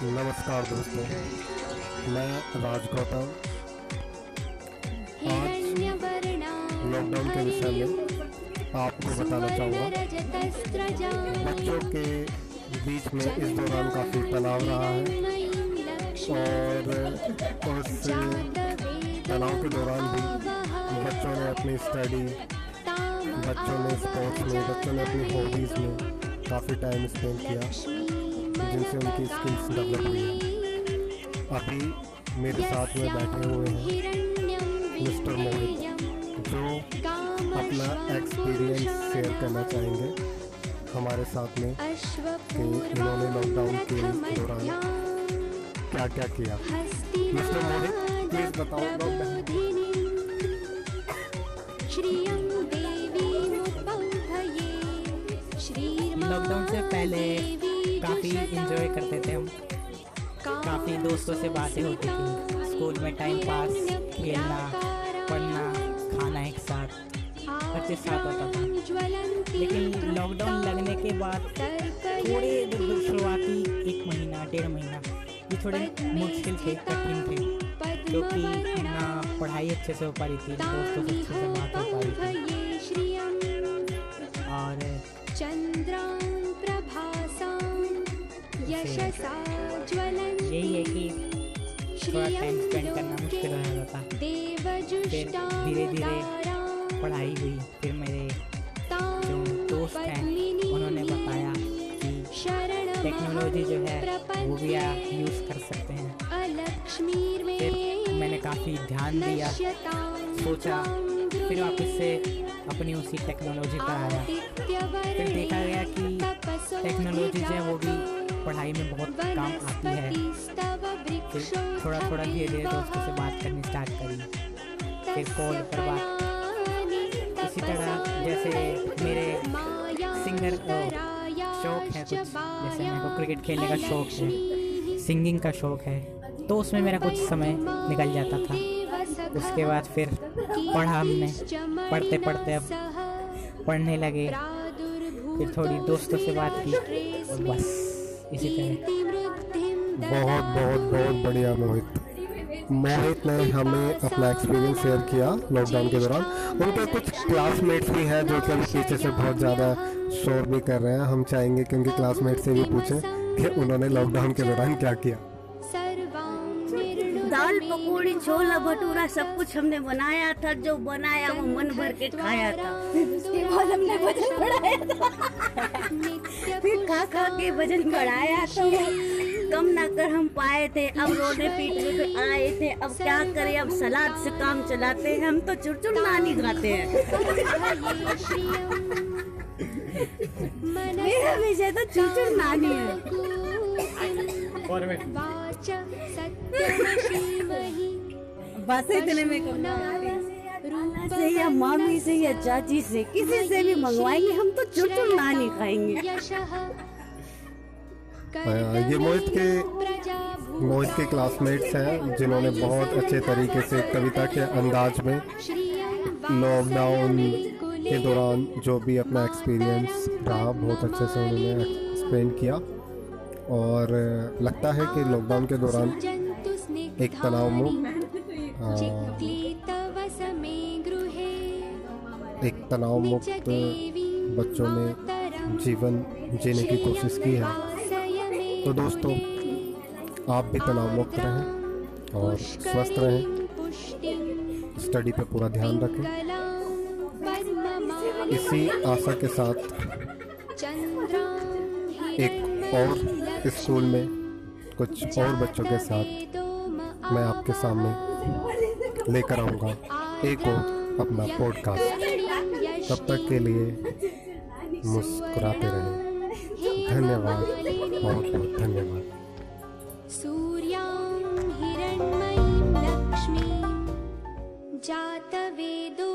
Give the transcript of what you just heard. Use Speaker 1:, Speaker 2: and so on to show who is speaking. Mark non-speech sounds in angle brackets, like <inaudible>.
Speaker 1: नमस्कार दोस्तों मैं राज गौतम। आज लॉकडाउन के विषय में आपको बताना चाहूँगा। बच्चों के बीच में इस दौरान काफ़ी तनाव रहा है और उस तनाव के दौरान भी बच्चों ने अपनी स्टडी बच्चों ने स्पोर्ट्स में बच्चों ने अपनी हॉबीज़ में काफ़ी टाइम स्पेंड किया। जिनसे उनकी स्किल्स डेवलप हुई हैं। अभी मेरे साथ में बैठे हुए हैं मिस्टर मोहित, जो अपना एक्सपीरियंस शेयर करना चाहेंगे हमारे साथ में कि इन्होंने लॉकडाउन के दौरान क्या क्या। किया मिस्टर मोहित प्लीज़ बताओ लॉकडाउन
Speaker 2: लॉकडाउन से पहले काफ़ी इंजॉय करते थे हम। काफ़ी दोस्तों से बातें होती थी। स्कूल में टाइम पास खेलना, पढ़ना, खाना एक साथ, हर चीज़ साथ होता था। लेकिन लॉकडाउन लगने के बाद थोड़े शुरुआती एक महीना, डेढ़ महीना, ये थोड़े मुश्किल थे, कठिन थे, क्योंकि ना पढ़ाई अच्छे से हो पा रही थी, दोस्तों से अच्छे से बात हो पा रही थी। यही है कि थोड़ा धीरे धीरे पढ़ाई हुई, फिर मेरे जो दोस्त हैं, उन्होंने बताया कि टेक्नोलॉजी जो है, वो भी आप यूज़ कर सकते हैं। फिर मैंने काफ़ी ध्यान दिया, सोचा, फिर वापस से अपनी उसी टेक्नोलॉजी पर आया। फिर देखा गया कि टेक्नोलॉजी जो है, वो भी पढ़ाई में बहुत काम आती है। फिर थोड़ा थोड़ा धीरे धीरे दोस्तों से बात करनी स्टार्ट करी। फिर कॉल पर बात इसी तरह जैसे मेरे सिंगर शौक है कुछ। जैसे मेरे को क्रिकेट खेलने का शौक है सिंगिंग का शौक है तो उसमें मेरा कुछ समय निकल जाता था। उसके बाद फिर पढ़ा हमने। पढ़ते पढ़ते अब पढ़ने लगे। फिर थोड़ी दोस्तों से बात की और बस। इसी तरह।
Speaker 1: बहुत बहुत बहुत बढ़िया मोहित। मोहित ने हमें अपना एक्सपीरियंस शेयर किया लॉकडाउन के दौरान। उनके कुछ क्लासमेट्स भी हैं जो कि अभी पीछे से बहुत ज़्यादा शोर भी कर रहे हैं। हम चाहेंगे कि उनके क्लासमेट से भी पूछें कि उन्होंने लॉकडाउन के दौरान क्या किया।
Speaker 3: दाल पकौड़ी छोला भटूरा सब कुछ हमने बनाया था जो बनाया वो मन भर के खाया था। उसके बाद हमने वज़न बढ़ाया था। फिर खा खा के वज़न बढ़ाया तो कम ना कर हम पाए थे अब रोने पीटने पे आए थे अब क्या करें अब सलाद से काम चलाते हैं हम तो चुरचुर नानी खाते हैं। <laughs> मेरा विषय तो चुरचुर नानी है। बस इतने में से या मामी से या चाची से किसी से भी मंगवाएँगे हम तो चुरचुर नानी खाएँगे।
Speaker 1: ये मोहित के मोहित के क्लासमेट्स हैं जिन्होंने बहुत अच्छे तरीके से कविता के अंदाज में लॉकडाउन के दौरान जो भी अपना एक्सपीरियंस रहा बहुत अच्छे से उन्होंने एक्सप्लेन किया। और लगता है कि लॉकडाउन के दौरान एक तनाव मुक्त एक तनाव मुक्त बच्चों ने जीवन जीने की कोशिश की है। तो दोस्तों आप भी तनाव मुक्त रहें और स्वस्थ रहें। स्टडी पे पूरा ध्यान रखें। इसी आशा के साथ एक और स्कूल में कुछ और बच्चों के साथ मैं आपके सामने लेकर आऊँगा एक और अपना पॉडकास्ट तब तक के लिए मुस्कुराते रहें धन्यवाद। बहुत बहुत धन्यवाद। जातवेदो